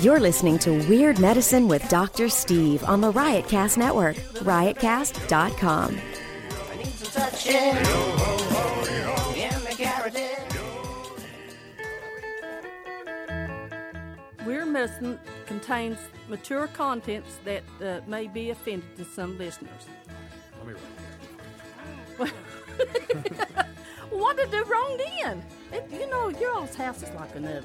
You're listening to Weird Medicine with Dr. Steve on the Riotcast Network, riotcast.com. Weird Medicine contains mature contents that uh, may be offended to some listeners. what did I do wrong then? It, you know, your old house is like an oven.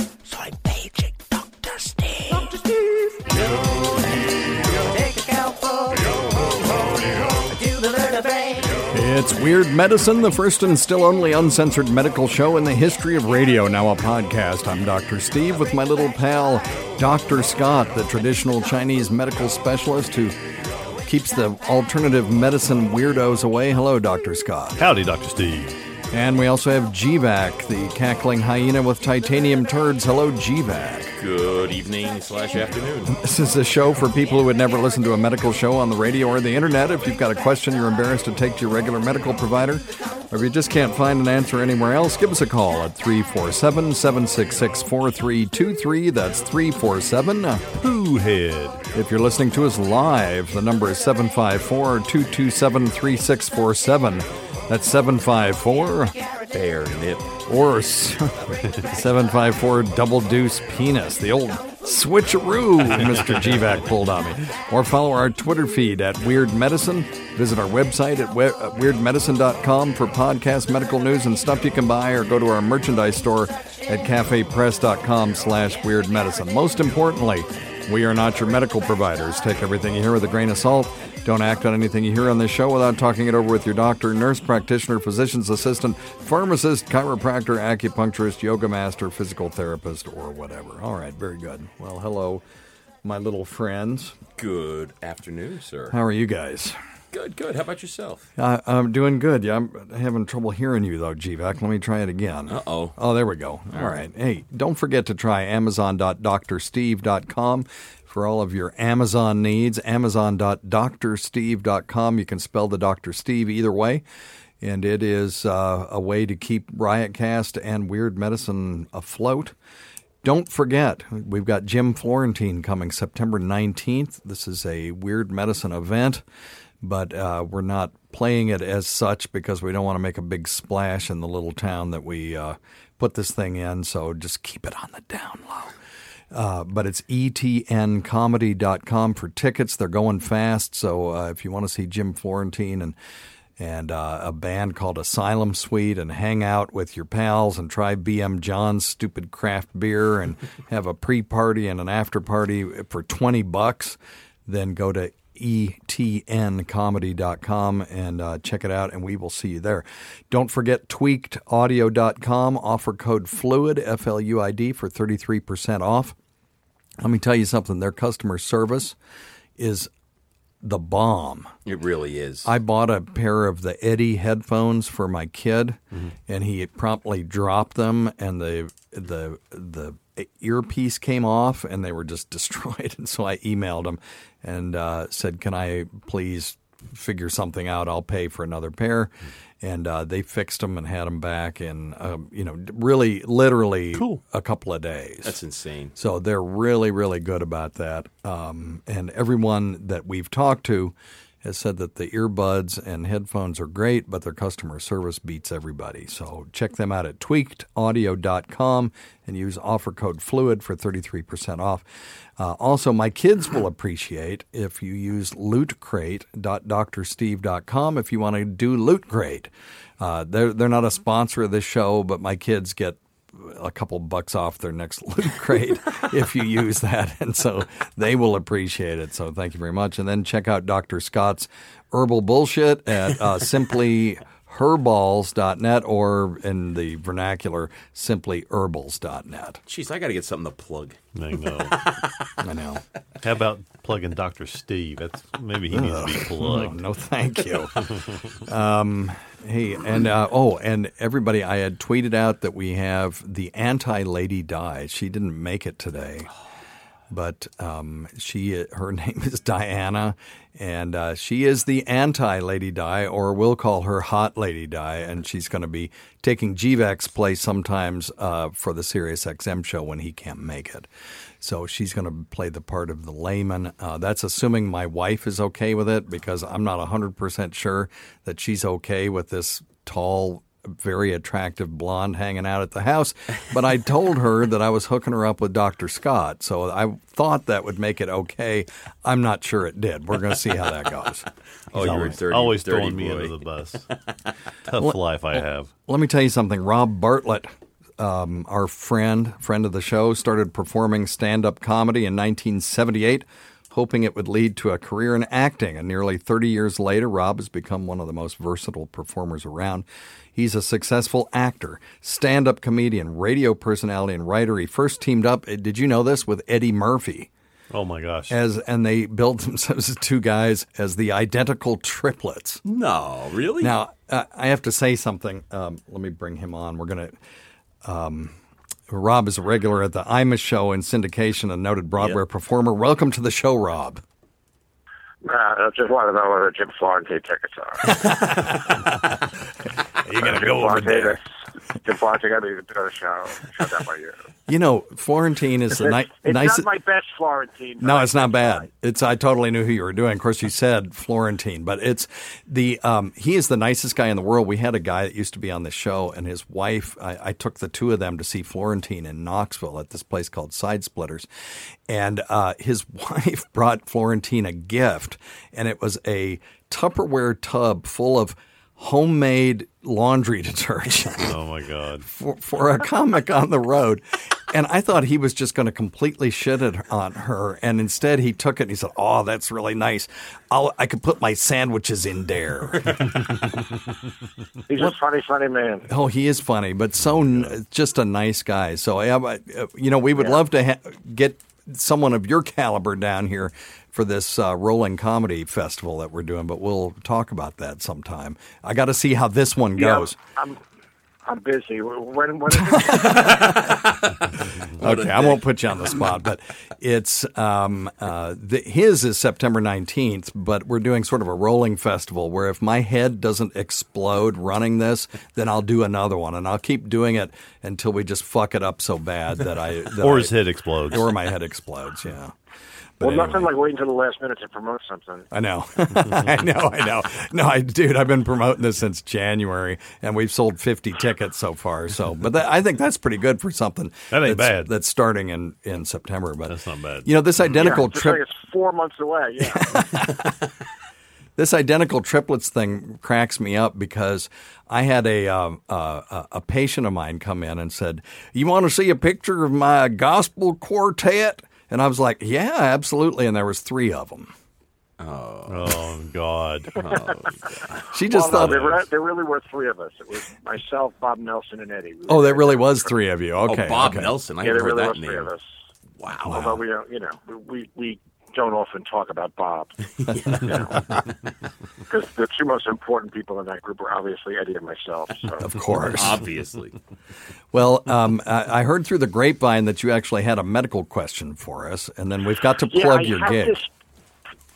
so I'm paging Dr. Steve. Dr. Steve! Take a cowboy. Do the vertebrae. It's Weird Medicine, the first and still only uncensored medical show in the history of radio, now a podcast. I'm Dr. Steve with my little pal, Dr. Scott, the traditional Chinese medical specialist who keeps the alternative medicine weirdos away. Hello, Dr. Scott. Howdy, Dr. Steve. And we also have GVAC, the cackling hyena with titanium turds. Hello, GVAC. Good evening slash afternoon. This is a show for people who would never listen to a medical show on the radio or the internet. If you've got a question you're embarrassed to take to your regular medical provider, or if you just can't find an answer anywhere else, give us a call at 347 766 4323. That's 347 Pooh uh, head. If you're listening to us live, the number is 754 227 3647. That's 754 Bear nip. or 754 double deuce penis, the old switcheroo Mr. GVAC pulled on me. Or follow our Twitter feed at Weird Medicine. Visit our website at we- uh, weirdmedicine.com for podcast, medical news, and stuff you can buy, or go to our merchandise store at cafepress.com slash weird medicine. Most importantly, we are not your medical providers. Take everything you hear with a grain of salt. Don't act on anything you hear on this show without talking it over with your doctor, nurse practitioner, physician's assistant, pharmacist, chiropractor, acupuncturist, yoga master, physical therapist, or whatever. All right, very good. Well, hello, my little friends. Good afternoon, sir. How are you guys? Good, good. How about yourself? Uh, I'm doing good. Yeah, I'm having trouble hearing you though, GVAC. Let me try it again. Uh-oh. Oh, there we go. All right. Hey, don't forget to try Amazon.drsteve.com for all of your Amazon needs. Amazon.drsteve.com. You can spell the Dr. Steve either way. And it is uh, a way to keep Riotcast and Weird Medicine afloat. Don't forget, we've got Jim Florentine coming September 19th. This is a Weird Medicine event, but uh, we're not playing it as such because we don't want to make a big splash in the little town that we uh, put this thing in. So just keep it on the down low. Uh, but it's etncomedy.com for tickets. They're going fast. So uh, if you want to see Jim Florentine and and uh, a band called Asylum Suite and hang out with your pals and try BM John's stupid craft beer and have a pre-party and an after-party for 20 bucks, then go to E etncomedy.com and uh, check it out, and we will see you there. Don't forget tweakedaudio.com. Offer code FLUID, F L U I D, for 33% off. Let me tell you something their customer service is the bomb. It really is. I bought a pair of the Eddie headphones for my kid, and he promptly dropped them, and the the the earpiece came off, and they were just destroyed. And so I emailed him and uh, said, "Can I please figure something out? I'll pay for another pair." And uh, they fixed them and had them back in, um, you know, really, literally Cool. a couple of days. That's insane. So they're really, really good about that. Um, and everyone that we've talked to has said that the earbuds and headphones are great, but their customer service beats everybody. So check them out at tweakedaudio.com and use offer code FLUID for 33% off. Uh, also, my kids will appreciate if you use lootcrate.drsteve.com if you want to do Loot Crate. Uh, they're, they're not a sponsor of this show, but my kids get a couple bucks off their next loot crate if you use that. And so they will appreciate it. So thank you very much. And then check out Dr. Scott's herbal bullshit at uh, simply herballs.net or in the vernacular, simply herbals.net. Jeez, I got to get something to plug. I know. I know. How about plugging Dr. Steve? That's maybe he needs to be plugged. no, thank you. um, hey, and uh, oh, and everybody, I had tweeted out that we have the anti Lady Di. She didn't make it today, but um, she her name is Diana, and uh, she is the anti Lady Di, or we'll call her Hot Lady Di, and she's going to be taking GVAC's place sometimes uh, for the Sirius XM show when he can't make it. So she's going to play the part of the layman. Uh, that's assuming my wife is okay with it because I'm not 100% sure that she's okay with this tall, very attractive blonde hanging out at the house. But I told her that I was hooking her up with Dr. Scott. So I thought that would make it okay. I'm not sure it did. We're going to see how that goes. Oh, you're always, dirty, always dirty throwing me under the bus. Tough life I have. Let me tell you something. Rob Bartlett, um, our friend, friend of the show, started performing stand up comedy in 1978, hoping it would lead to a career in acting. And nearly 30 years later, Rob has become one of the most versatile performers around. He's a successful actor, stand up comedian, radio personality, and writer. He first teamed up, did you know this, with Eddie Murphy? Oh my gosh. As and they built themselves as two guys as the identical triplets. No, really? Now, uh, I have to say something. Um, let me bring him on. We're going to. Um, Rob is a regular at the Imus show in syndication, a noted Broadway Yep. performer. Welcome to the show, Rob. Uh, I just want to know whether Jim Florentine tickets are. You're going Jim Florentine, Jim Florentine got to go to show. Shut by you. You know, Florentine is the ni- It's, not my best Florentine. No, it's not bad. It's I totally knew who you were doing. Of course, you said Florentine, but it's the um, he is the nicest guy in the world. We had a guy that used to be on the show, and his wife. I, I took the two of them to see Florentine in Knoxville at this place called Side Splitters, and uh, his wife brought Florentine a gift, and it was a Tupperware tub full of homemade laundry detergent oh my God. for, for a comic on the road. And I thought he was just going to completely shit it on her. And instead, he took it and he said, Oh, that's really nice. I'll, I could put my sandwiches in there. He's a funny, funny man. oh, he is funny, but so n- just a nice guy. So, yeah, uh, you know, we would love to ha- get someone of your caliber down here for this uh, rolling comedy festival that we're doing, but we'll talk about that sometime. I got to see how this one Yeah, goes. I'm, I'm busy. When, when is it? Okay, I won't put you on the spot, but it's um, uh, the, his is September nineteenth. But we're doing sort of a rolling festival where if my head doesn't explode running this, then I'll do another one, and I'll keep doing it until we just fuck it up so bad that I that Or I- his head explodes. or my head explodes. Yeah. But well, anyway. nothing like waiting until the last minute to promote something. I know. I know. I know. No, I, dude, I've been promoting this since January, and we've sold 50 tickets so far. So, but that, I think that's pretty good for something That ain't that's, bad. That's starting in, in September. But That's not bad. You know, this identical yeah, trip, like it's four months away. Yeah. this identical triplets thing cracks me up because I had a uh, uh, a patient of mine come in and said, "You want to see a picture of my gospel quartet?" And I was like, "Yeah, absolutely." And there was three of them. oh, oh God. Oh, she just well, thought, no, there, were, there really were three of us. It was myself, Bob Nelson, and Eddie. We "Oh, there really was three of you." Oh, okay, oh, Bob okay. Nelson. I Yeah, there heard really that was three name. of us. Wow. Although we, don't, you know, we we don't often talk about Bob, because the two most important people in that group were obviously Eddie and myself. So. Of course. Obviously. Well, um, I I heard through the grapevine that you actually had a medical question for us, and then we've got to yeah, plug I your gig.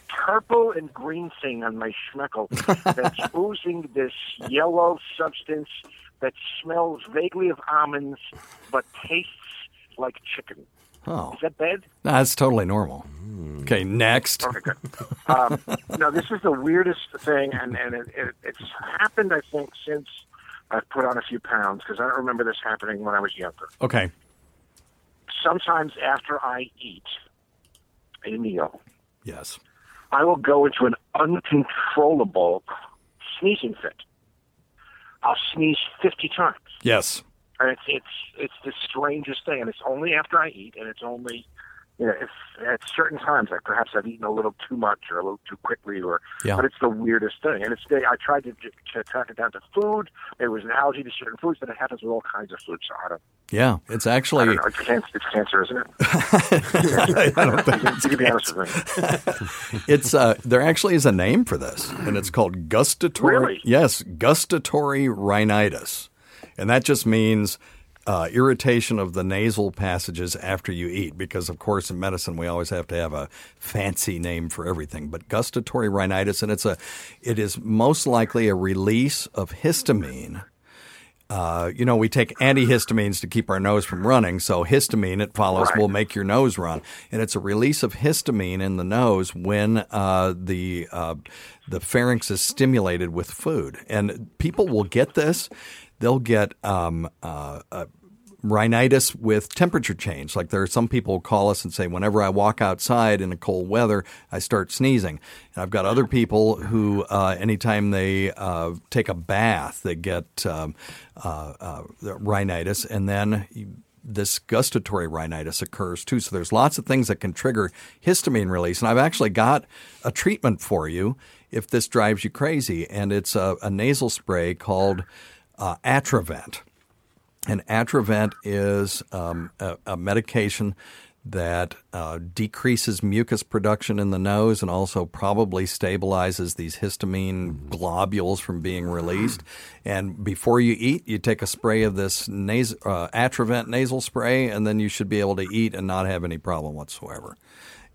purple and green thing on my schmeckle that's oozing this yellow substance that smells vaguely of almonds but tastes like chicken. Oh, Is that bad? that's totally normal. Okay, next. Okay, good. Um, no, this is the weirdest thing, and, and it, it, it's happened, I think, since I've put on a few pounds, because I don't remember this happening when I was younger. Okay. Sometimes after I eat a meal, Yes. I will go into an uncontrollable sneezing fit. I'll sneeze 50 times. Yes. And it's, it's, it's the strangest thing, and it's only after I eat, and it's only you know, if at certain times, like perhaps I've eaten a little too much or a little too quickly, or Yeah. but it's the weirdest thing. And it's the, I tried to, to track it down to food. There was an allergy to certain foods, but it happens with all kinds of foods. So I don't, Yeah, it's actually. know. It's cancer, it's cancer, isn't it? I don't think You can be honest with me. It's uh, there actually is a name for this, and it's called gustatory. Really? Yes, gustatory rhinitis, and that just means uh, irritation of the nasal passages after you eat. Because of course, in medicine, we always have to have a fancy name for everything. But gustatory rhinitis, and it's a, it is most likely a release of histamine. Uh, you know, we take antihistamines to keep our nose from running. So histamine, it follows, Right. will make your nose run, and it's a release of histamine in the nose when uh, the uh, the pharynx is stimulated with food. And people will get this; they'll get um, uh, uh, rhinitis with temperature change. Like there are some people who call us and say, whenever I walk outside in the cold weather, I start sneezing. And I've got other people who, uh, anytime they uh, take a bath, they get um, uh, uh, rhinitis, and then. This gustatory rhinitis occurs too. So there's lots of things that can trigger histamine release. And I've actually got a treatment for you if this drives you crazy. And it's a, a nasal spray called uh, Atrovent. And Atrovent is um, a, a medication that uh, decreases mucus production in the nose and also probably stabilizes these histamine globules from being released. And before you eat, you take a spray of this nas- uh, Atrovent nasal spray, and then you should be able to eat and not have any problem whatsoever.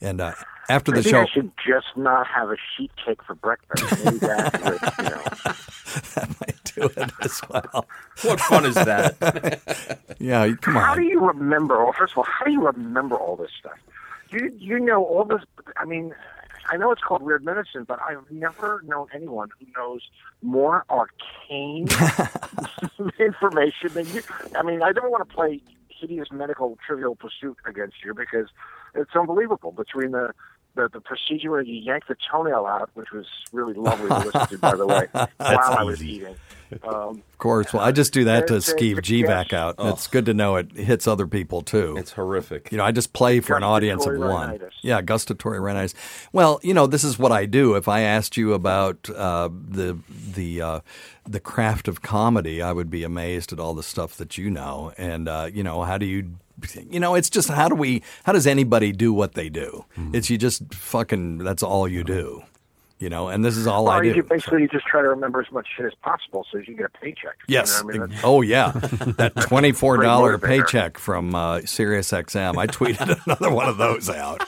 And uh, after the think show, I should just not have a sheet cake for breakfast. Maybe that would, you know. might do it as well. What fun is that? Yeah, you- come How do you remember? Well, first of all, how do you remember all this stuff? You you know all this. I mean, I know it's called weird medicine, but I've never known anyone who knows more arcane information than you. I mean, I don't want to play hideous medical trivial pursuit against you because it's unbelievable between the. The, the procedure where you yank the toenail out, which was really lovely to listen to, by the way, while I was easy. eating. Um, Of course. Well, I just do that to skeeve it's- GVAC yes. out. It's good to know it hits other people too. It's horrific. You know, I just play for an audience of one. rhinitis. Yeah, gustatory rhinitis. Well, you know, this is what I do. If I asked you about uh, the the uh, the craft of comedy, I would be amazed at all the stuff that you know. And uh, you know, how do you? You know, it's just how do we? How does anybody do what they do? It's you just fucking. That's all you do. You know, and this is all I Well, you do. basically you just try to remember as much shit as possible so you get a paycheck. You Yes. know I mean? Oh yeah, that twenty-four dollar paycheck from uh, SiriusXM. I tweeted another one of those out.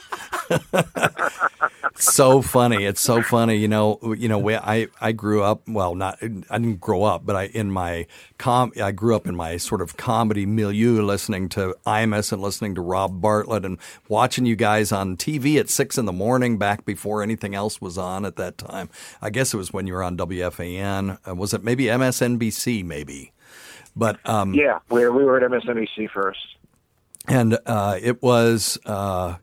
so funny. It's so funny. You know. You know. We, I I grew up. Well, not. I didn't grow up, but I in my com. I grew up in my sort of comedy milieu, listening to Imus and listening to Rob Bartlett and watching you guys on TV at six in the morning back before anything else was on at that time. I guess it was when you were on WFAN. Uh, was it maybe MSNBC? Maybe. But um, yeah, we, we were at MSNBC first. and uh, it was uh,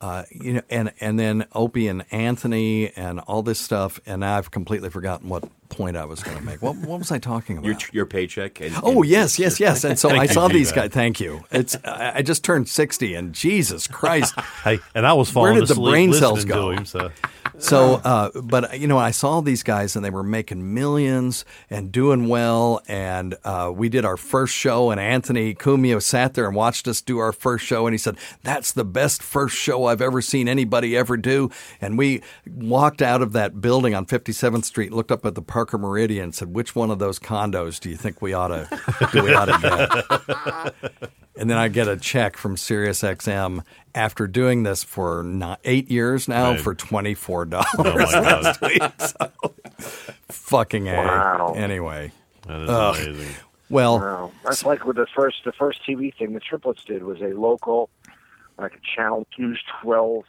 uh, you know, and and then Opie and Anthony and all this stuff, and I've completely forgotten what point I was going to make. What what was I talking about? Your, your paycheck. And, Oh and- yes, yes, yes. And so I saw these guys. Thank you. It's I I just turned sixty, and Jesus Christ. Hey, and I was Where falling did the asleep brain listening cells go? to him. So So, uh, but you know, I saw these guys and they were making millions and doing well. And uh, we did our first show, and Anthony Cumia sat there and watched us do our first show, and he said, "That's the best first show I've ever seen anybody ever do." And we walked out of that building on 57th Street, looked up at the Parker Meridien, said, "Which one of those condos do you think we ought to do we ought to get?" And then I get a check from SiriusXM after doing this for not eight years now Right. for twenty four dollars Oh my God. week. So, fucking a. Wow. Anyway, that is amazing. well, Wow. That's like with the first the first TV thing the triplets did was a local, like a Channel News 12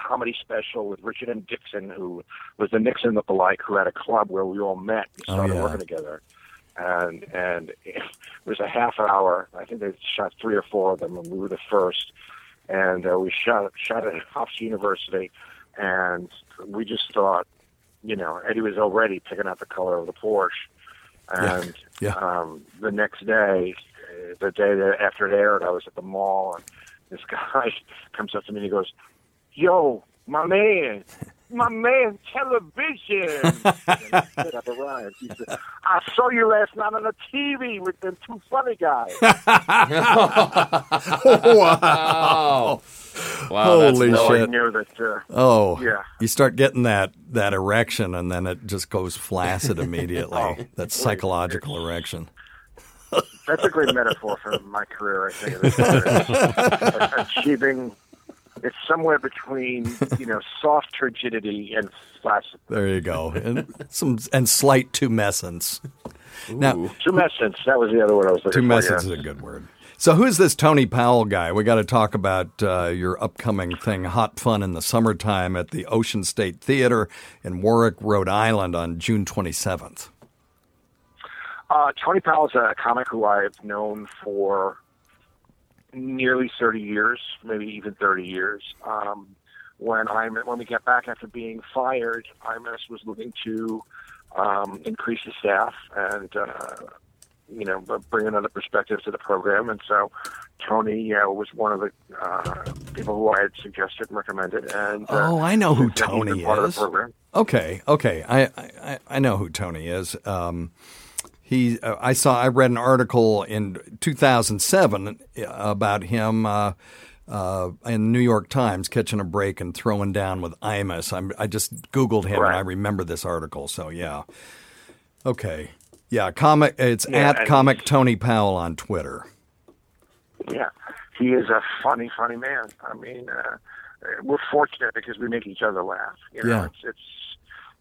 comedy special with Richard M. Dixon, who was the Nixon lookalike, who had a club where we all met and Oh, started yeah. working together. And and it was a half hour. I think they shot three or four of them, and we were the first. And uh, we shot shot at Hofstra University, and we just thought, you know, Eddie was already picking out the color of the Porsche. And Yeah. Um, the next day, the day that after it aired, I was at the mall, and this guy comes up to me and he goes, "Yo, my man, my man, television." And he said, I've arrived. He said, "I saw you last night on the TV with them two funny guys." Wow. Wow. Holy low. So I shit. knew that. Uh, Oh, Yeah. You start getting that that erection, and then it just goes flaccid immediately. Oh, that psychological erection. That's a great metaphor for my career. I think as far as achieving. It's somewhere between you know soft turgidity and flaccid. There you go, and some and slight tumescence. Now, Tumescence. That was the other word I was looking tumescence for. is yeah. a good word. So, who's this Tony Powell guy? We got to talk about uh, your upcoming thing, Hot Fun in the Summertime, at the Ocean State Theater in Warwick, Rhode Island, on June twenty seventh. Uh, Tony Powell is a comic who I've known for nearly 30 years, maybe even 30 years. Um, when I when we get back after being fired, Imus was looking to um, increase the staff and uh, you know bring another perspective to the program. And so Tony uh, was one of the uh, people who I had suggested and recommended. And uh, Oh, I know who since then he's been Tony is. Okay, okay, I, I I know who Tony is. Um, he, uh, I saw, I read an article in 2007 about him uh, uh, in the New York Times catching a break and throwing down with Imus. I'm, I just Googled him and I remember this article. So yeah, okay, yeah, comic. It's Yeah, at comic Tony Powell on Twitter. Yeah, he is a funny, funny man. I mean, uh, we're fortunate because we make each other laugh. You know, Yeah. it's it's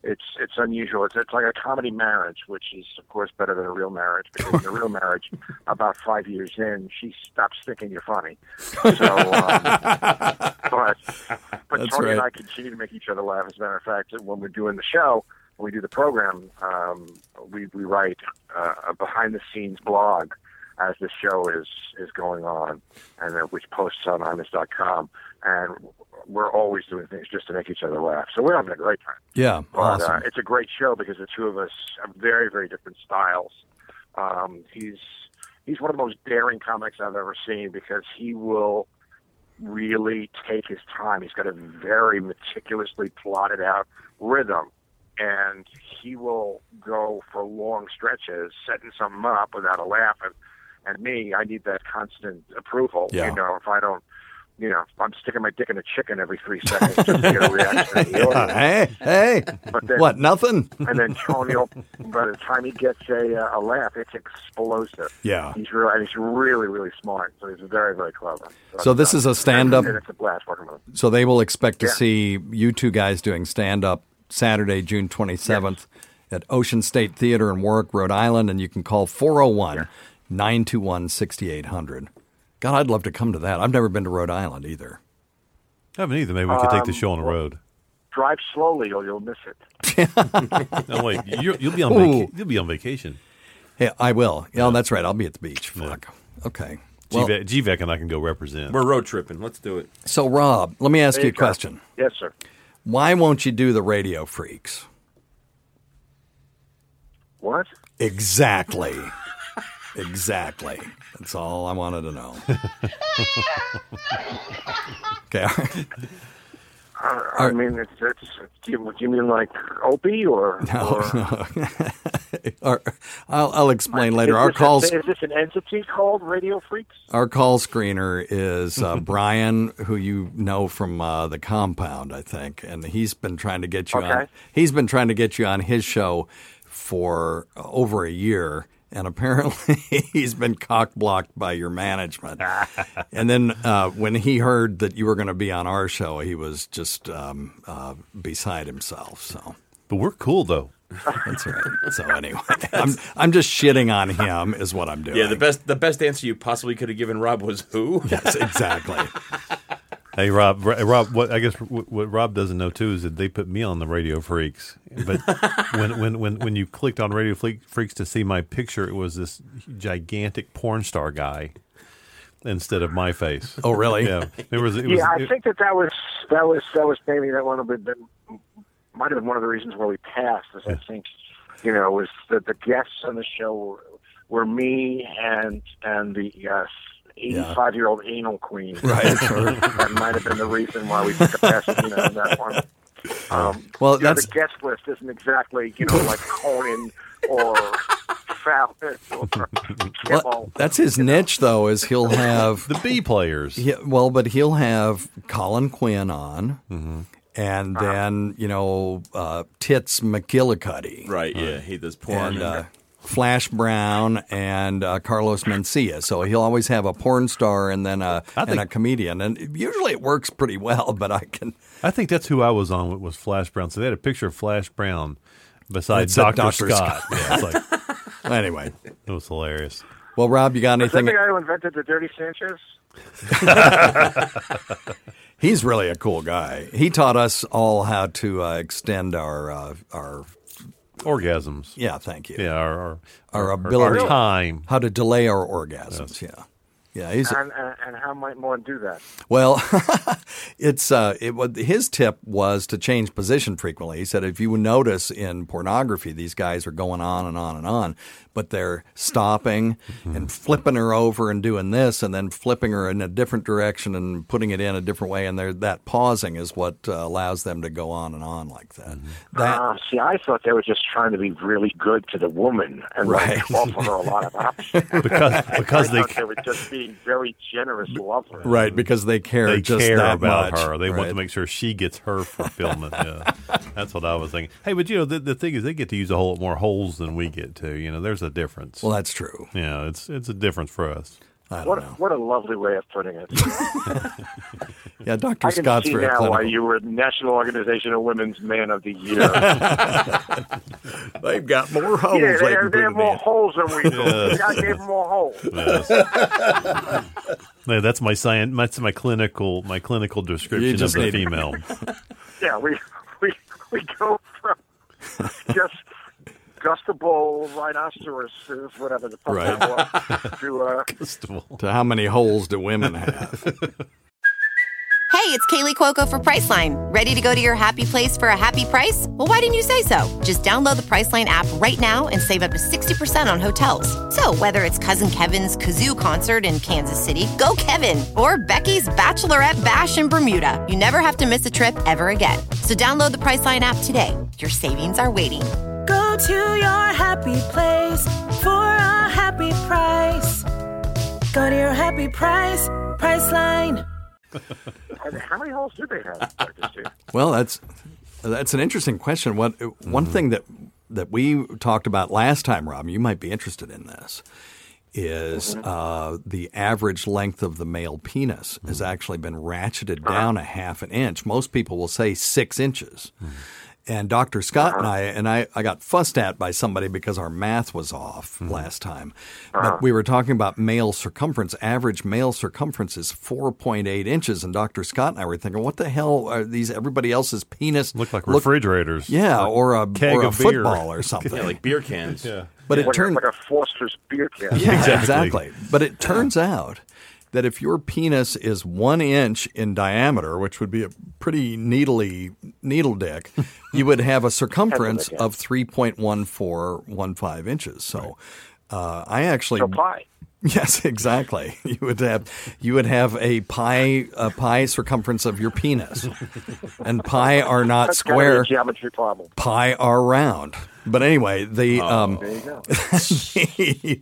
it's it's unusual. It's it's like a comedy marriage, which is of course better than a real marriage because in a real marriage, about five years in, she stops thinking you're funny. So, um, but but That's Tony and. I continue to make each other laugh. As a matter of fact, when we're doing the show, when we do the program, um, we we write uh, a behind the scenes blog as the show is is going on, and uh, which posts on honest.com. And we're always doing things just to make each other laugh. So we're having a great time. Yeah, But awesome. uh, it's a great show because the two of us have very, very different styles. Um, he's he's one of the most daring comics I've ever seen because he will really take his time. He's got a very meticulously plotted out rhythm, and he will go for long stretches setting something up without a laugh. And, and me, I need that constant approval. Yeah. You know, if I don't, you know, I'm sticking my dick in a chicken every three seconds just to get a reaction hey, hey, But then- what? Nothing. And then Tony, by the time he gets a, uh, a laugh, it's explosive. Yeah. He's really, and he's really, really smart. So he's very, very clever. So this is a stand-up- And it's a blast working with him. So they will expect to Yeah. see you two guys doing stand up Saturday, June 27th at Ocean State Theater in Warwick, Rhode Island. And you can call 401 921 6800. God, I'd love to come to that. I've never been to Rhode Island either. I haven't either. Maybe we could take Um, the show on the road. Drive slowly, or you'll miss it. No, wait, you're, you'll be on vaca- you'll be on vacation. Hey, I will. Yeah, that's right. I'll be at the beach. Fuck. Okay. Well, GVAC, GVAC and I can go represent. We're road tripping. Let's do it. so, Rob, let me ask There you a you go. question. Yes, sir. Why won't you do the Radio Freaks? What? Exactly. Exactly. That's all I wanted to know. okay. I mean, it's, it's, do, you, mean like Opie or? or Or- I'll, I'll explain later. Our calls, is this an entity called Radio Freaks? our call screener is uh, Brian, who you know from uh, the compound, I think, and he's been trying to get you on. He's been trying to get you on his show for over a year. And apparently, he's been cock blocked by your management. and then uh, when he heard that you were going to be on our show, he was just um, uh, beside himself. So But we're cool though. that's right. So anyway, I'm I'm just shitting on him, is what I'm doing. Yeah, the best the best answer you possibly could have given Rob was who? Yes, exactly. Hey Rob, Rob, what I guess what, what Rob doesn't know too is that they put me on the Radio Freaks. But when when when when you clicked on Radio Freaks to see my picture, it was this gigantic porn star guy instead of my face. Oh, really? Yeah, it was. It was yeah, I think that that was that was that was maybe that one of the, the might have been one of the reasons why we passed. Is I think you know was that the guests on the show were, were me and and the uh, 85-year-old anal queen. Right. that might have been the reason why we took a Pasadena on that one. Um, Well, you know, that's- the guest list isn't exactly you know like Conan or Fallon or Well, that's his niche, though, is he'll have The B players. Yeah, well, but he'll have Colin Quinn on, Mm-hmm. and then you know uh, Tits McGillicuddy, Right, yeah. He does porn. and uh, Flash Brown and uh, Carlos Mencia. So he'll always have a porn star and then a I and a comedian, and usually it works pretty well. But I can I think that's who I was on with was Flash Brown. So they had a picture of Flash Brown beside Dr. Dr. Scott. Yeah, it's like, anyway. it was hilarious. Well, Rob, you got Is that anything? the guy who invented the Dirty Sanchez? He's really a cool guy. He taught us all how to uh, extend our uh, our Orgasms. yeah. Thank you. Yeah, our, our, Our ability- our time. How to delay our orgasms. Yeah. Yeah. He's And, and, and how might one do that? Well, it's uh, it was his tip was to change position frequently. He said if you notice in pornography, these guys are going on and on and on, but they're stopping and flipping her over and doing this, and then flipping her in a different direction and putting it in a different way, and they're, that pausing is what uh, allows them to go on and on like that. That Uh, see, I thought they were just trying to be really good to the woman and Right. like, offer her a lot of options. Because because they thought they were just being very generous lovers. right because they care they just care that about much. her. They want to make sure she gets her fulfillment. yeah, that's what I was thinking. Hey, but you know the, the thing is they get to use a whole lot more holes than we get to. You know, there's a difference. Well, that's true. yeah, it's it's a difference for us. I don't What know. what a lovely way of putting it. Yeah, Doctor I can Scott's see very now why you were National Organization of Women's Man of the Year. They've got more holes. yeah, they they, can have, put they have more in. holes than we do. God gave them more holes. Yes. Yeah, that's my science. That's my clinical my clinical description of just the female. Yeah, we we we go from just gustable rhinoceroses, whatever the fuck Right. that was, to uh, Festival. To how many holes do women have? Hey, it's Kaley Cuoco for Priceline. Ready to go to your happy place for a happy price? Well, why didn't you say so? Just download the Priceline app right now and save up to 60% on hotels. So, whether it's Cousin Kevin's Kazoo concert in Kansas City, go Kevin, or Becky's Bachelorette Bash in Bermuda, you never have to miss a trip ever again. So, download the Priceline app today. Your savings are waiting. Go to your happy place for a happy price. Go to your happy price, Priceline. how many holes do they have? Well, that's that's an interesting question. What one mm-hmm. thing that that we talked about last time, Rob, you might be interested in this, is mm-hmm. uh, the average length of the male penis has mm. actually been ratcheted down a half an inch. Most people will say six inches. Mm. And Dr. Scott and uh-huh. I, and I, I got fussed at by somebody because our math was off mm-hmm. last time. Uh-huh. But we were talking about male circumference. Average male circumference is 4.8 inches. And Dr. Scott and I were thinking, what the hell are these, everybody else's penis? Look like refrigerators. Yeah, Like or a, keg or a of beer. football or something. yeah, like beer cans. Yeah. but it like, turned like a Foster's beer can. yeah, exactly. But it turns out that if your penis is one inch in diameter, which would be a pretty needly needle dick, you would have a circumference of three point one four one five inches. So uh, I actually So yes, exactly. You would have you would have a pi a pie circumference of your penis, and pi are not That's square. a geometry problem. Pi are round. But anyway, the um, There you go.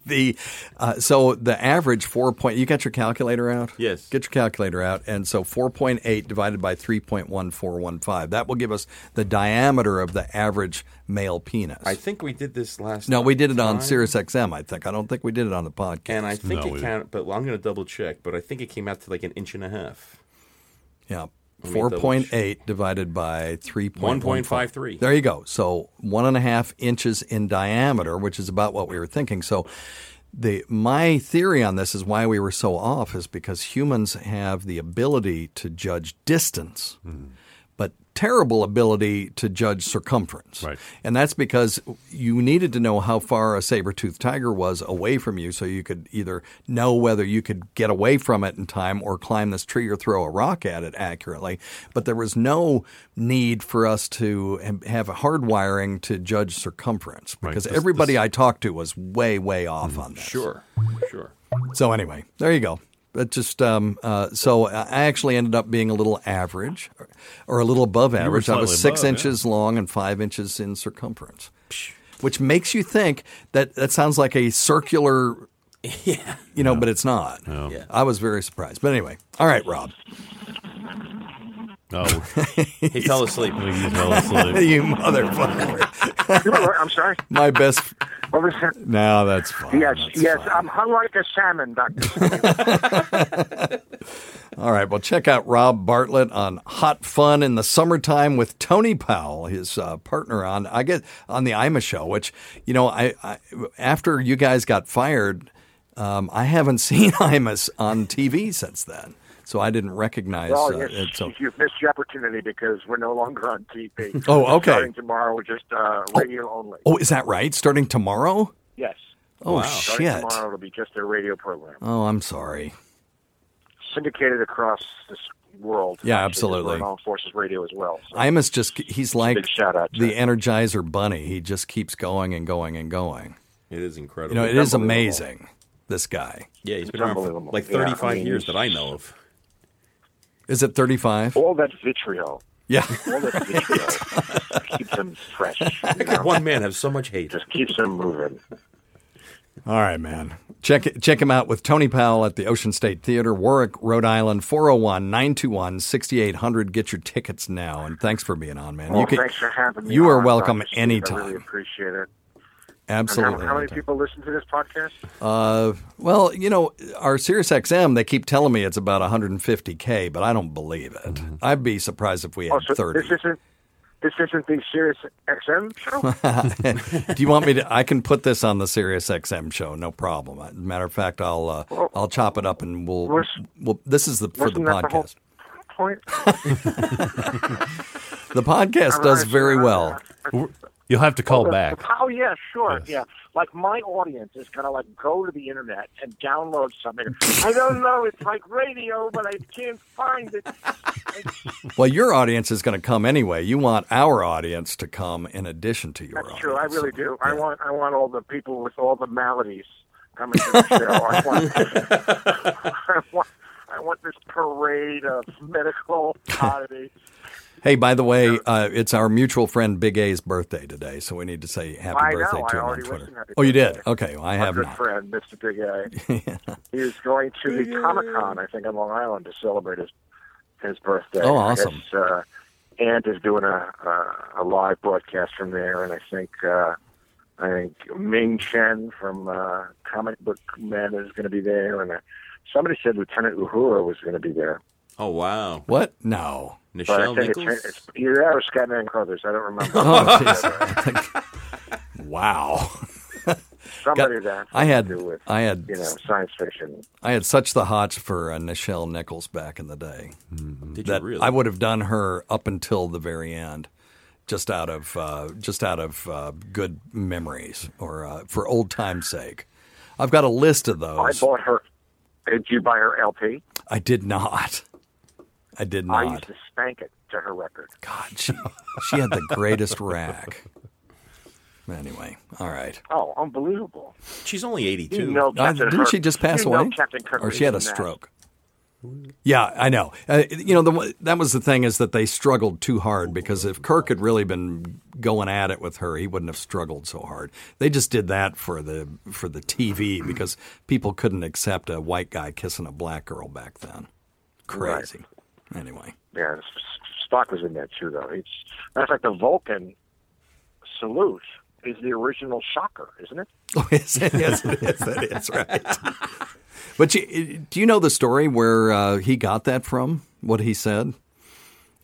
the uh, so the average four point. You got your calculator out? Yes. Get your calculator out, and so four point eight divided by three point one four one five. That will give us the diameter of the average male penis. I think we did this last. no, we did it on time, Sirius XM. I think. I don't think we did it on the podcast. and I think No, it we counted. But I'm going to double check. But I think it came out to like an inch and a half. yeah. Let me double point divided by three point one 1.53. There you go. So one and a half inches in diameter, which is about what we were thinking. So the my theory on this is why we were so off is because humans have the ability to judge distance, hmm. But terrible ability to judge circumference. Right. And that's because you needed to know how far a saber-toothed tiger was away from you so you could either know whether you could get away from it in time or climb this tree or throw a rock at it accurately. But there was no need for us to have a hardwiring to judge circumference Right. because This- everybody this- I talked to was way, way off mm-hmm. on this. Sure, sure. So anyway, there you go. It just um, uh, so I actually ended up being a little average, or, or a little above average. I was six above, yeah. inches long and five inches in circumference, which makes you think that that sounds like a circular. Yeah. You know, but it's not. Yeah. I was very surprised. But anyway, all right, Rob. Oh, He fell asleep. he fell asleep. you motherfucker. I'm sorry. My best. What was that? No, that's fine. Yes, That's yes. fine. I'm hung like a salmon, Doctor. All right. Well, check out Rob Bartlett on Hot Fun in the Summertime with Tony Powell, his uh, partner on I get on the Imus show. Which you know, I, I after you guys got fired, um, I haven't seen Imus on TV since then, so I didn't recognize well, uh, yes, it. So you've missed your opportunity because we're no longer on TV. Oh, okay. Starting tomorrow, we're just uh, radio only. oh, is that right? Starting tomorrow? Yes. Oh Starting shit! tomorrow, it'll be just a radio program. Oh, I'm sorry. syndicated across this world. Yeah, absolutely. on Armed Forces Radio as well. So. Imus just he's like big shout out the him. Energizer Bunny. He just keeps going and going and going. It is incredible. You know, it is amazing. This guy. yeah, he's been around for unbelievable. like Yeah, I 35 mean, years that I know of. Is it 35? all that vitriol, Yeah. all that vitriol keeps them fresh. You know? One man has so much hate. Just keeps them moving. All right, man. Check check him out with Tony Powell at the Ocean State Theater, Warwick, Rhode Island, 401-921-6800. Get your tickets now. And thanks for being on, man. Well, you can- thanks for having me. You are welcome. Steve. I anytime. really appreciate it. And Absolutely. How, how many people listen to this podcast? Uh, well, you know, our Sirius XM, they keep telling me it's about 150K, but I don't believe it. Mm-hmm. I'd be surprised if we had Oh, so 30. this isn't this isn't the Sirius XM show. Do you want me to? I can put this on the Sirius XM show, no problem. Matter of fact, I'll uh, Well, I'll chop it up and we'll. was- we'll this is the for the Wasn't the podcast. point? The podcast does very well. You'll have to oh, call the- back. the- oh yeah, sure, Yes. yeah. Like my audience is gonna like go to the internet and download something. I don't know. It's like radio, but I can't find it. Well, your audience is going to come anyway. You want our audience to come in addition to your That's audience. true. I really do. I want I want all the people with all the maladies coming to the show. I want, I want I want this parade of medical oddities. Hey, by the way, uh, it's our mutual friend Big A's birthday today, so we need to say happy I birthday I to him on Twitter. Oh, you did? Okay, well, I have good not. friend, Mr. Big A. He was going to the Comic Con, I think, on Long Island to celebrate his his birthday. Oh, awesome. guess, uh, Ant is doing a, a a live broadcast from there, and I think uh, I think Ming Chen from uh, Comic Book Men is going to be there, and uh, somebody said Lieutenant Uhura was going to be there. Oh, wow. What? No. But I Nichelle think it's, Nichols? it's either that or Scatman Crothers. I don't remember. Oh, jeez. wow. Somebody that I had- to do with I had- you know science fiction. I had such the hots for uh, Nichelle Nichols back in the day Did that you really? I would have done her up until the very end, just out of uh, just out of uh, good memories or uh, for old time's sake. I've got a list of those. I bought her. Did you buy her LP? I did not. I did not. I used to spank it to her record. God, she, she had the greatest rack. Anyway, all right. Oh, unbelievable! She's only 82. You know, Uh, didn't Kirk- she just pass you know away? Captain Kirk or she had a in that. stroke? Yeah, I know. Uh, you know, the, that was the thing is that they struggled too hard because if Kirk had really been going at it with her, he wouldn't have struggled so hard. They just did that for the for the TV because people couldn't accept a white guy kissing a black girl back then. Crazy. Anyway, Yeah, Spock was in that too, though. It's matter of fact, the Vulcan salute is the original Shocker, isn't it? oh, yes, it is. It is. That is right. But you, do you know the story where uh, he got that from? What he said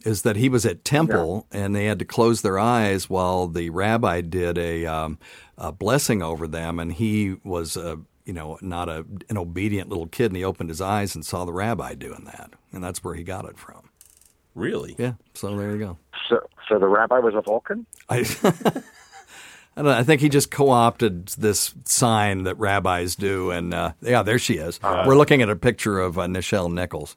is that he was at temple and they had to close their eyes while the rabbi did a, um, a blessing over them, and he was a you know not a an obedient little kid, and he opened his eyes and saw the rabbi doing that, and that's where he got it from. Really? Yeah, so there you go. So, so the rabbi was a Vulcan. I, I, don't know, I think he just co-opted this sign that rabbis do, and uh, yeah, there she is. We're looking at a picture of uh, Nichelle Nichols.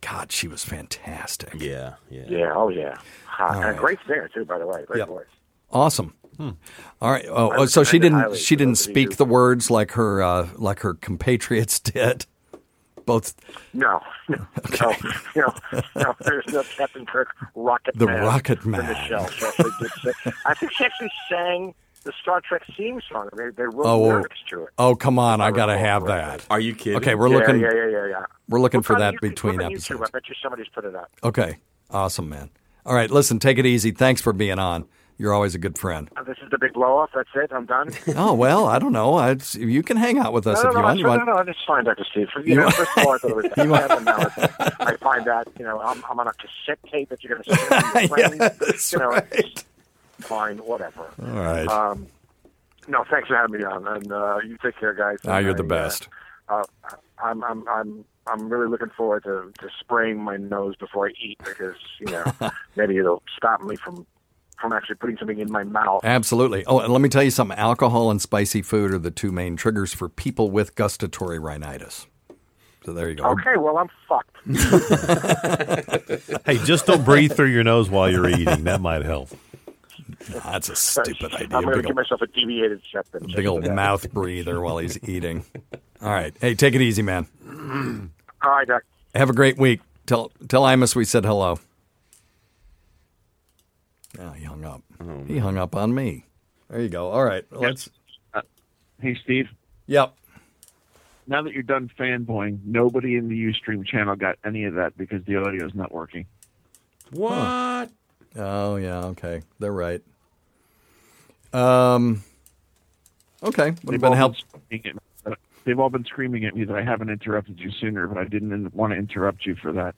God, she was fantastic. Yeah, yeah. Yeah. Oh, yeah. Hot. And right. great singer too, by the way. Great Yep. voice. Awesome. All right. Oh, oh, so she didn't she didn't those of you speak the words like her uh, like her compatriots did. Both No, no, no, no. There's no Captain Kirk Rocket The Man Rocket in the Man. show. Yes, they did say- I think she actually sang the Star Trek theme song. They, they wrote Oh, lyrics to it. oh, come on! I gotta have that. Are you kidding? Okay, we're yeah, looking. Yeah, yeah, yeah, yeah. We're looking Look for that between look YouTube. episodes. I bet you somebody's put it up. Okay, awesome, man. All right, listen, take it easy. Thanks for being on. You're always a good friend. Uh, This is the big blow off. That's it. I'm done. Oh well, I don't know. I, you can hang out with us no, if no, you no, want. You no, want? no, no, it's fine, Dr. Steve. You, You know, first of all, I thought it was You want- bad, and now it's, I find that, you know, I'm, I'm on a cassette tape that you're going to send. Yeah, that's you know, right. it's fine, whatever. All right. Um, no, thanks for having me on, and uh, you take care, guys. Ah, you're And the I, uh, best. Uh, I'm, I'm, I'm, I'm really looking forward to, to spraying my nose before I eat because you know maybe it'll stop me from from actually putting something in my mouth. Absolutely. Oh, and let me tell you something. Alcohol and spicy food are the two main triggers for people with gustatory rhinitis. So there you go. Okay, well I'm fucked. Hey, just don't breathe through your nose while you're eating. That might help. That's a stupid idea. I'm going to Big give old, myself a deviated septum. big old mouth breather while he's eating. All right. Hey, take it easy, man. All right, Doc. Have a great week. Tell tell Imus we said hello. Oh, he hung up. he hung up on me. There you go. All right. Let's. Hey, Steve. Yep. Now that you're done fanboying, nobody in the Ustream channel got any of that because the audio is not working. What? Oh yeah. Okay. They're right. Um. Okay. Would have They've been all help. screaming at me that- They've all been screaming at me that I haven't interrupted you sooner, but I didn't want to interrupt you for that.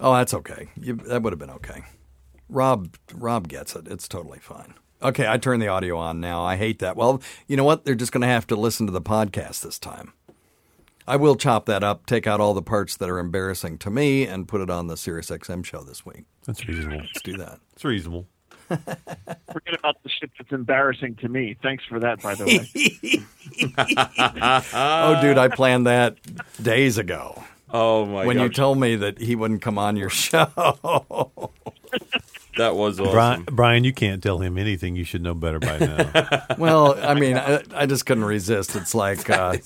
Oh, that's okay. You, that would have been okay. Rob Rob gets it. It's totally fine. Okay, I turn the audio on now. I hate that. Well, you know what? They're just going to have to listen to the podcast this time. I will chop that up, take out all the parts that are embarrassing to me, and put it on the Sirius XM show this week. That's reasonable. Let's do that. It's reasonable. Forget about the shit that's embarrassing to me. Thanks for that, by the way. oh, dude, I planned that days ago. Oh my god. when you told me that he wouldn't come on your show. That was awesome. Brian, Brian, you can't tell him anything. You should know better by now. well, I mean, I, I just couldn't resist. It's like, uh,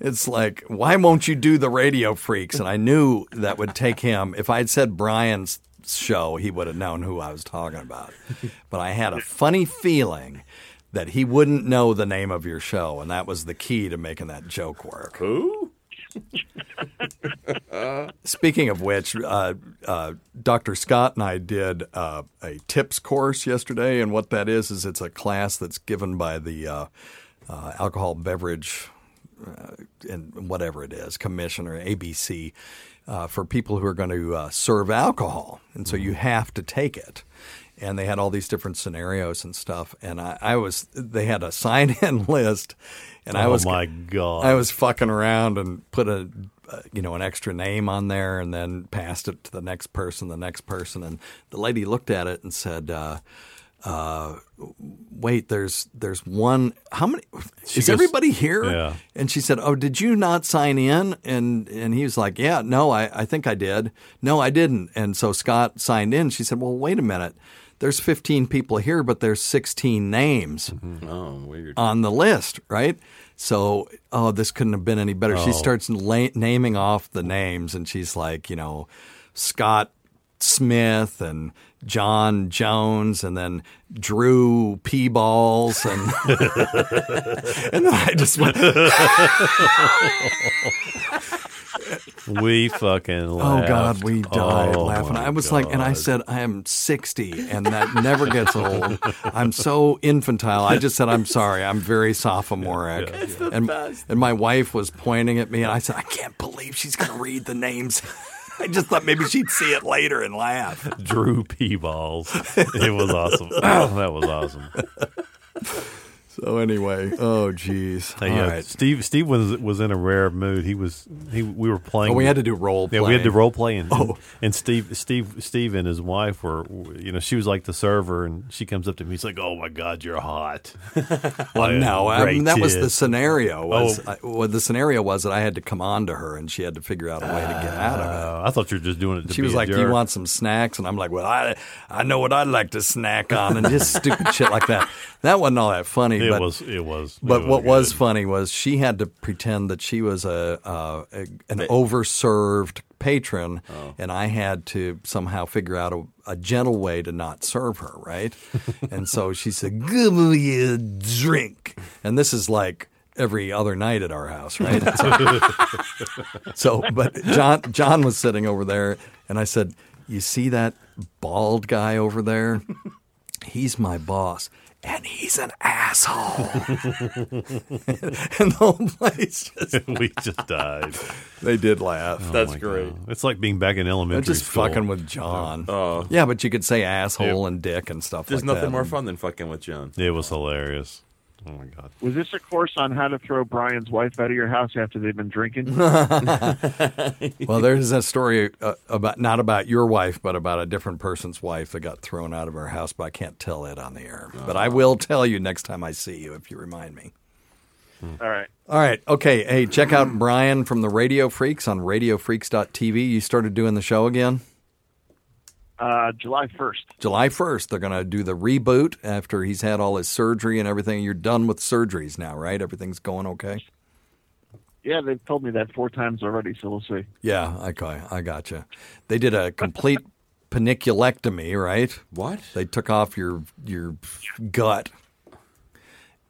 it's like, why won't you do the Radio Freaks? And I knew that would take him. If I had said Brian's show, he would have known who I was talking about. But I had a funny feeling that he wouldn't know the name of your show, and that was the key to making that joke work. Who? Speaking of which, uh, uh, Dr. Scott and I did uh, a tips course yesterday, and what that is is it's a class that's given by the uh, uh, alcohol beverage uh, and whatever it is commission or ABC uh, for people who are going to uh, serve alcohol, and so you have to take it. And they had all these different scenarios and stuff, and I, I was they had a sign in list, and I Oh, was my God. I was fucking around and put a uh, you know an extra name on there and then passed it to the next person the next person. And the lady looked at it and said uh, uh, wait there's there's one how many She is goes- everybody here? Yeah. and she said oh did you not sign in? And and he was like yeah no I, I think I did. No I didn't. And so Scott signed in. She said well wait a minute. There's 15 people here but there's 16 names Oh, weird. on the list, right? So, oh, this couldn't have been any better. She Oh. starts la- naming off the names, and she's like, you know, Scott Smith and John Jones, and then Drew P Balls, and and then I just went, we fucking oh, laughed. oh. God, we died Oh, laughing. I was like, and I said, I am sixty, and that never gets old. I'm so infantile. I just said, I'm sorry. I'm very sophomoric. It's the and, and my wife was pointing at me, and I said, I can't believe she's going to read the names. I just thought maybe she'd see it later and laugh. Drew P balls. It was awesome. that was awesome. So anyway, oh geez. Hey, All yeah, right. Steve. Steve was was in a rare mood. He was he. We were playing. Oh, we had to do role Yeah, we had to role play, and, Oh. and Steve, Steve, Steve, and his wife were. You know, she was like the server, and she comes up to me. He's like, "Oh my God, you're hot." Well, no, I mean, that was the scenario. Was Oh. I, well, the scenario was that I had to come on to her, and she had to figure out a way to get out of it. Uh, I thought you were just doing it. To She was like, "Do you want some snacks?" And I'm like, "Well, I I know what I'd like to snack on," and just stupid shit like that. That wasn't all that funny. It It but, was. It was. But it what was good. funny was she had to pretend that she was a, uh, a an overserved patron, Oh. and I had to somehow figure out a, a gentle way to not serve her, right? and so she said, "Give me a drink," and this is like every other night at our house, right? So, so, but John John was sitting over there, and I said, "You see that bald guy over there? He's my boss." And he's an asshole. and the whole place just we just died. they did laugh. Oh That's my great. God. It's like being back in They're elementary just school. fucking with John. Oh. yeah, but you could say asshole Yeah. and dick and stuff There's like nothing that. more fun than fucking with John. It was hilarious. Oh my god. Was this a course on how to throw Brian's wife out of your house after they've been drinking? Well, there's a story uh, about not about your wife, but about a different person's wife that got thrown out of her house. But I can't tell it on the air. But I will tell you next time I see you if you remind me. All right. All right. Okay. Hey, check out Brian from the Radio Freaks on RadioFreaks.tv. You started doing the show again. Uh, July 1st. July 1st, they're going to do the reboot after he's had all his surgery and everything. You're done with surgeries now, right? Everything's going okay? Yeah, they've told me that four times already, so we'll see. Yeah, okay, I got you. They did a complete panniculectomy, right? What? They took off your your gut,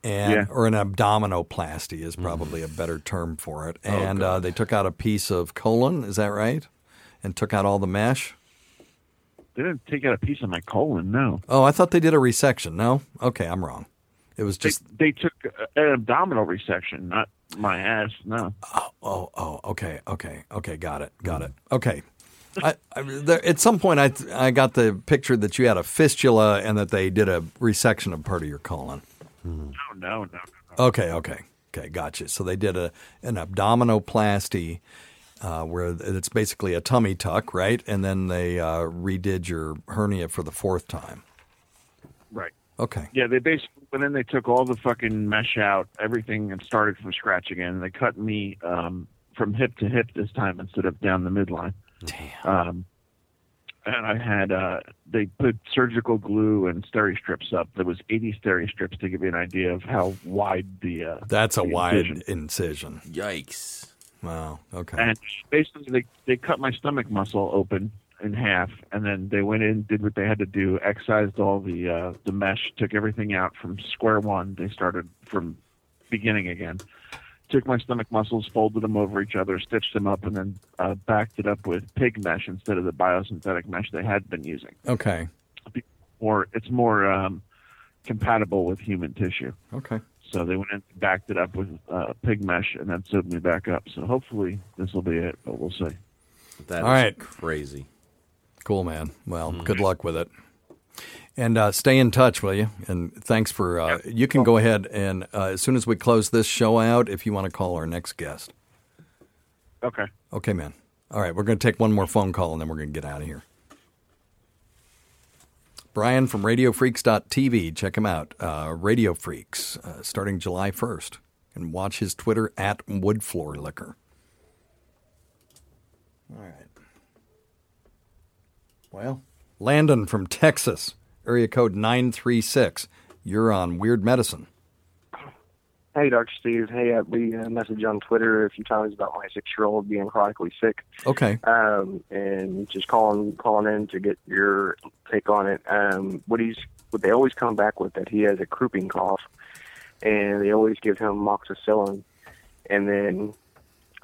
and Yeah. or an abdominoplasty is probably a better term for it. And uh, they took out a piece of colon. Is that right? And took out all the mesh. They didn't take out a piece of my colon, no. Oh, I thought they did a resection. No, okay, I'm wrong. It was just they took uh, an abdominal resection, not my ass, no. Oh, oh, okay, okay, okay, got it, got it. Okay. I, I, there, at some point, I I got the picture that you had a fistula and that they did a resection of part of your colon. No, no, no. Okay, okay, okay, gotcha. So they did a an abdominoplasty uh, where it's basically a tummy tuck, right? And then they uh, redid your hernia for the fourth time. Right. Okay. Yeah, they basically, and then they took all the fucking mesh out, everything, and started from scratch again. They cut me um, from hip to hip this time instead of down the midline. Damn. Um, and I had, uh, they put surgical glue and steri strips up. There was 80 steri strips to give you an idea of how wide the. Uh, That's a the wide incision. incision. Yikes. Wow. Okay. And basically, they they cut my stomach muscle open in half, and then they went in, did what they had to do, excised all the uh, the mesh, took everything out from square one. They started from beginning again. Took my stomach muscles, folded them over each other, stitched them up, and then uh, backed it up with pig mesh instead of the biosynthetic mesh they had been using. Okay. Or it's more um, compatible with human tissue. Okay. So they went and backed it up with uh, pig mesh, and then sewed me back up. So hopefully this will be it, but we'll see. That All right. crazy. Cool, man. Well, good luck with it. And uh, stay in touch, will you? And thanks for. Uh, you can go ahead and uh, as soon as we close this show out, if you want to call our next guest. Okay. Okay, man. All right, we're going to take one more phone call and then we're going to get out of here. Brian from RadioFreaks.tv. Check him out. Uh, Radio Freaks, uh, starting July 1st. And watch his Twitter at Woodfloor Liquor. All right. Well, Landon from Texas, area code 936. You're on Weird Medicine. Hey, Dr. Steve. Hey, I we uh, messaged on Twitter a few times about my six-year-old being chronically sick, Okay. um, and just calling calling in to get your take on it. Um, what he's what they always come back with that he has a crouping cough, and they always give him moxicillin, and then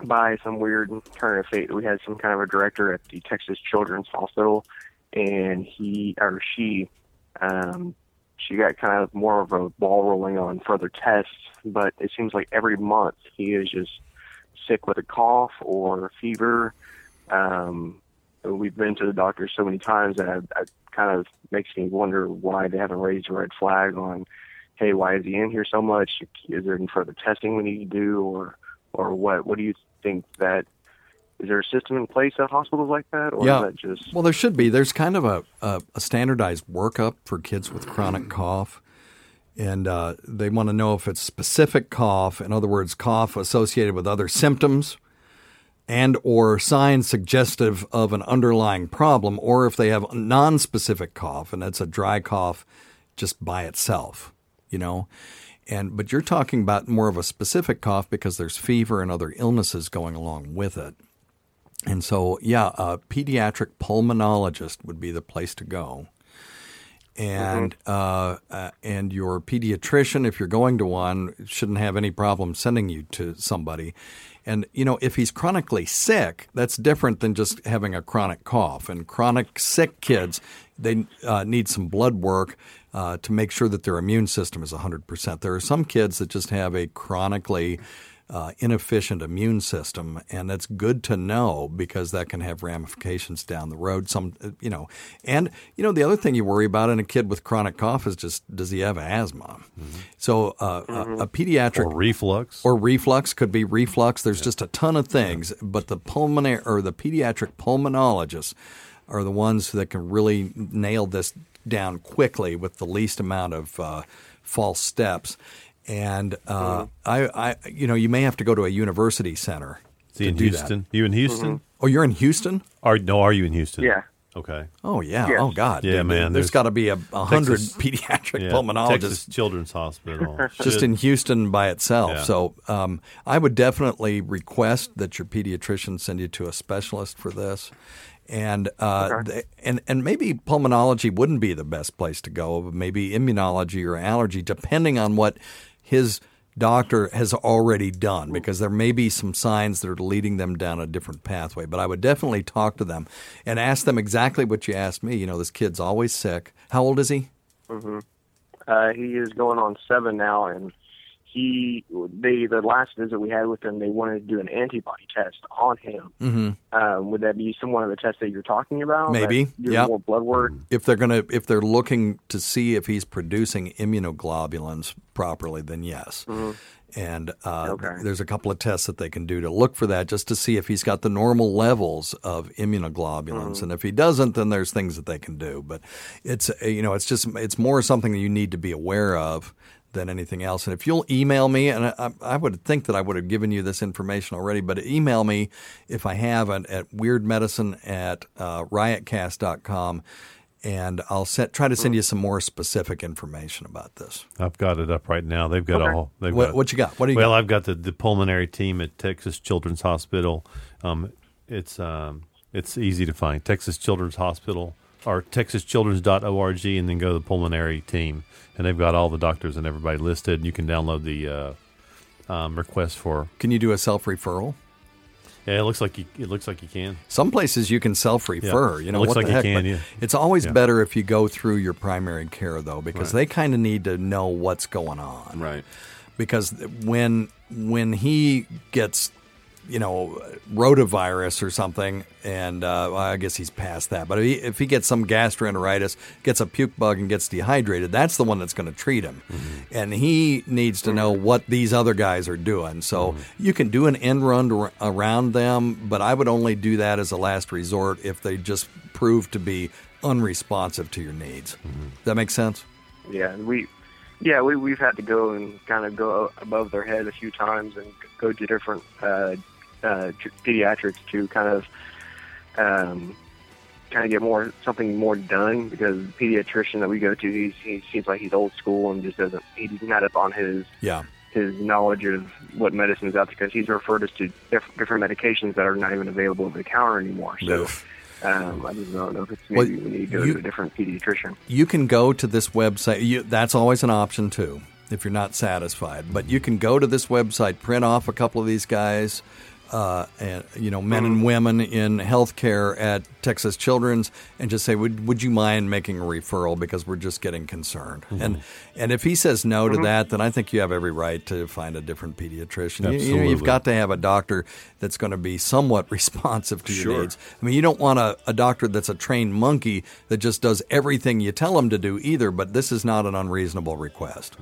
by some weird turn of fate, we had some kind of a director at the Texas Children's Hospital, and he or she um, she got kind of more of a ball rolling on further tests, but it seems like every month he is just sick with a cough or fever. Um, we've been to the doctor so many times that I, kind of makes me wonder why they haven't raised a red flag on, hey, why is he in here so much? Is there any further testing we need to do, or or what? What do you think that? Is there a system in place at hospitals like that, or yeah. is that just Well, there should be. There's kind of a, a, a standardized workup for kids with chronic cough. And uh, they want to know if it's specific cough, in other words, cough associated with other symptoms and or signs suggestive of an underlying problem, or if they have a non-specific cough, and that's a dry cough just by itself, you know. And but you're talking about more of a specific cough because there's fever and other illnesses going along with it. And so, yeah, a pediatric pulmonologist would be the place to go. And uh, uh, and your pediatrician, if you're going to one, shouldn't have any problem sending you to somebody. And you know, if he's chronically sick, that's different than just having a chronic cough. And chronic sick kids, they uh, need some blood work uh, to make sure that their immune system is 100%. There are some kids that just have a chronically uh, inefficient immune system, and that's good to know because that can have ramifications down the road. Some, uh, you know, and you know the other thing you worry about in a kid with chronic cough is just does he have asthma? So uh, a, a pediatric Or reflux. or reflux could be reflux. There's just a ton of things, but the pulmonary or the pediatric pulmonologists are the ones that can really nail this down quickly with the least amount of uh, false steps. And uh, I, I, you know, you may have to go to a university center. Is he to in do that. Houston? You in Houston? Oh, you're in Houston? Are no? Are you in Houston? Yeah. Okay. Oh yeah. Yes. Oh God. Yeah, Dude, man, There's there's got to be a, a hundred Texas- pediatric Yeah, pulmonologists Texas Children's Hospital. just in Houston by itself. Yeah. So um, I would definitely request that your pediatrician send you to a specialist for this. And uh, th- and and maybe pulmonology wouldn't be the best place to go. but Maybe immunology or allergy, depending on what his doctor has already done, because there may be some signs that are leading them down a different pathway. But I would definitely talk to them and ask them exactly what you asked me. You know, this kid's always sick. How old is he? hmm Uh, he is going on seven now, and he they the last visit we had with him, they wanted to do an antibody test on him. Mm-hmm. Um, would that be some one of the tests that you're talking about? Maybe, yeah. More blood work. if they're going to if they're looking to see if he's producing immunoglobulins properly then yes and uh, Okay. there's a couple of tests that they can do to look for that just to see if he's got the normal levels of immunoglobulins and if he doesn't then there's things that they can do but it's you know it's just it's more something that you need to be aware of than anything else. And if you'll email me, and I, I would think that I would have given you this information already, but email me if I haven't at weirdmedicine at uh, riotcast.com, and I'll set, try to send you some more specific information about this. I've got it up right now. They've got a whole. They've What- got, what you got? What do you well, got? I've got the, the pulmonary team at Texas Children's Hospital. Um, it's um, it's easy to find. Texas Children's Hospital or texaschildren's.org, and then go to the pulmonary team, and they've got all the doctors and everybody listed. You can download the uh, um, request for. Can you do a self referral? Yeah, it looks like you. It looks like you can. Some places you can self refer. Yeah. You know, It looks what like the you heck? can, but yeah. It's always Yeah. better if you go through your primary care, though, because Right. they kind of need to know what's going on. Right. Because when when he gets, you know, rotavirus or something, and uh, well, I guess he's past that. But if he, if he gets some gastroenteritis, gets a puke bug, and gets dehydrated, that's the one that's going to treat him. And he needs to know what these other guys are doing. So you can do an end run to, around them, but I would only do that as a last resort if they just prove to be unresponsive to your needs. Does that makes sense? Yeah, we, yeah, we we've had to go and kind of go above their head a few times and go to different uh, uh, pediatrics to kind of, um, kind of get more something more done because the pediatrician that we go to, he's, he seems like he's old school and just doesn't he's not up on his Yeah. his knowledge of what medicine is out there because he's referred us to diff- different medications that are not even available over the counter anymore. So. Oof. Um, I just don't know if it's Well, maybe we need to go you- to a different pediatrician. you can go to this website. You, that's always an option too, if you're not satisfied. But you can go to this website, print off a couple of these guys, uh, and you know, men and women in healthcare at Texas Children's, and just say, "Would would you mind making a referral because we're just getting concerned?" And and if he says no to that, then I think you have every right to find a different pediatrician. You- You, know, you've got to have a doctor that's going to be somewhat responsive to your Sure. needs. I mean, you don't want a, a doctor that's a trained monkey that just does everything you tell him to do either, but this is not an unreasonable request.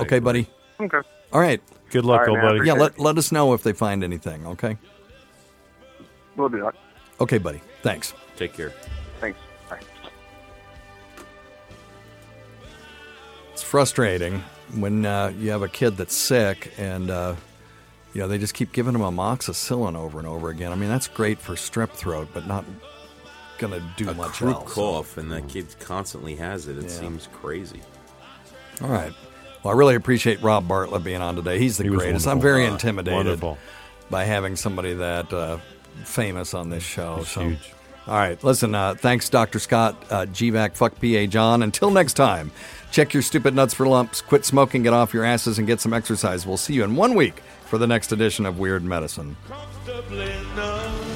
Okay, buddy? Okay. All right. Good luck, All right, old man, buddy. Yeah, let, let us know if they find anything, okay? We'll do that. Okay, buddy. Thanks. Take care. Thanks. Bye. It's frustrating when uh, you have a kid that's sick and, uh, you know, they just keep giving them amoxicillin over and over again. I mean, that's great for strep throat, but not going to do A much croup else. cough, and that kid constantly has it. It Yeah. seems crazy. All right. Well, I really appreciate Rob Bartlett being on today. He's the He greatest. I'm wonderful. very Uh, intimidated wonderful. by having somebody that uh, famous on this show. It's so, huge. all right, listen. Uh, thanks, Dr. Scott, uh, GVAC, fuck PA John. Until next time, check your stupid nuts for lumps. Quit smoking, get off your asses, and get some exercise. We'll see you in one week for the next edition of Weird Medicine. comfortably numb.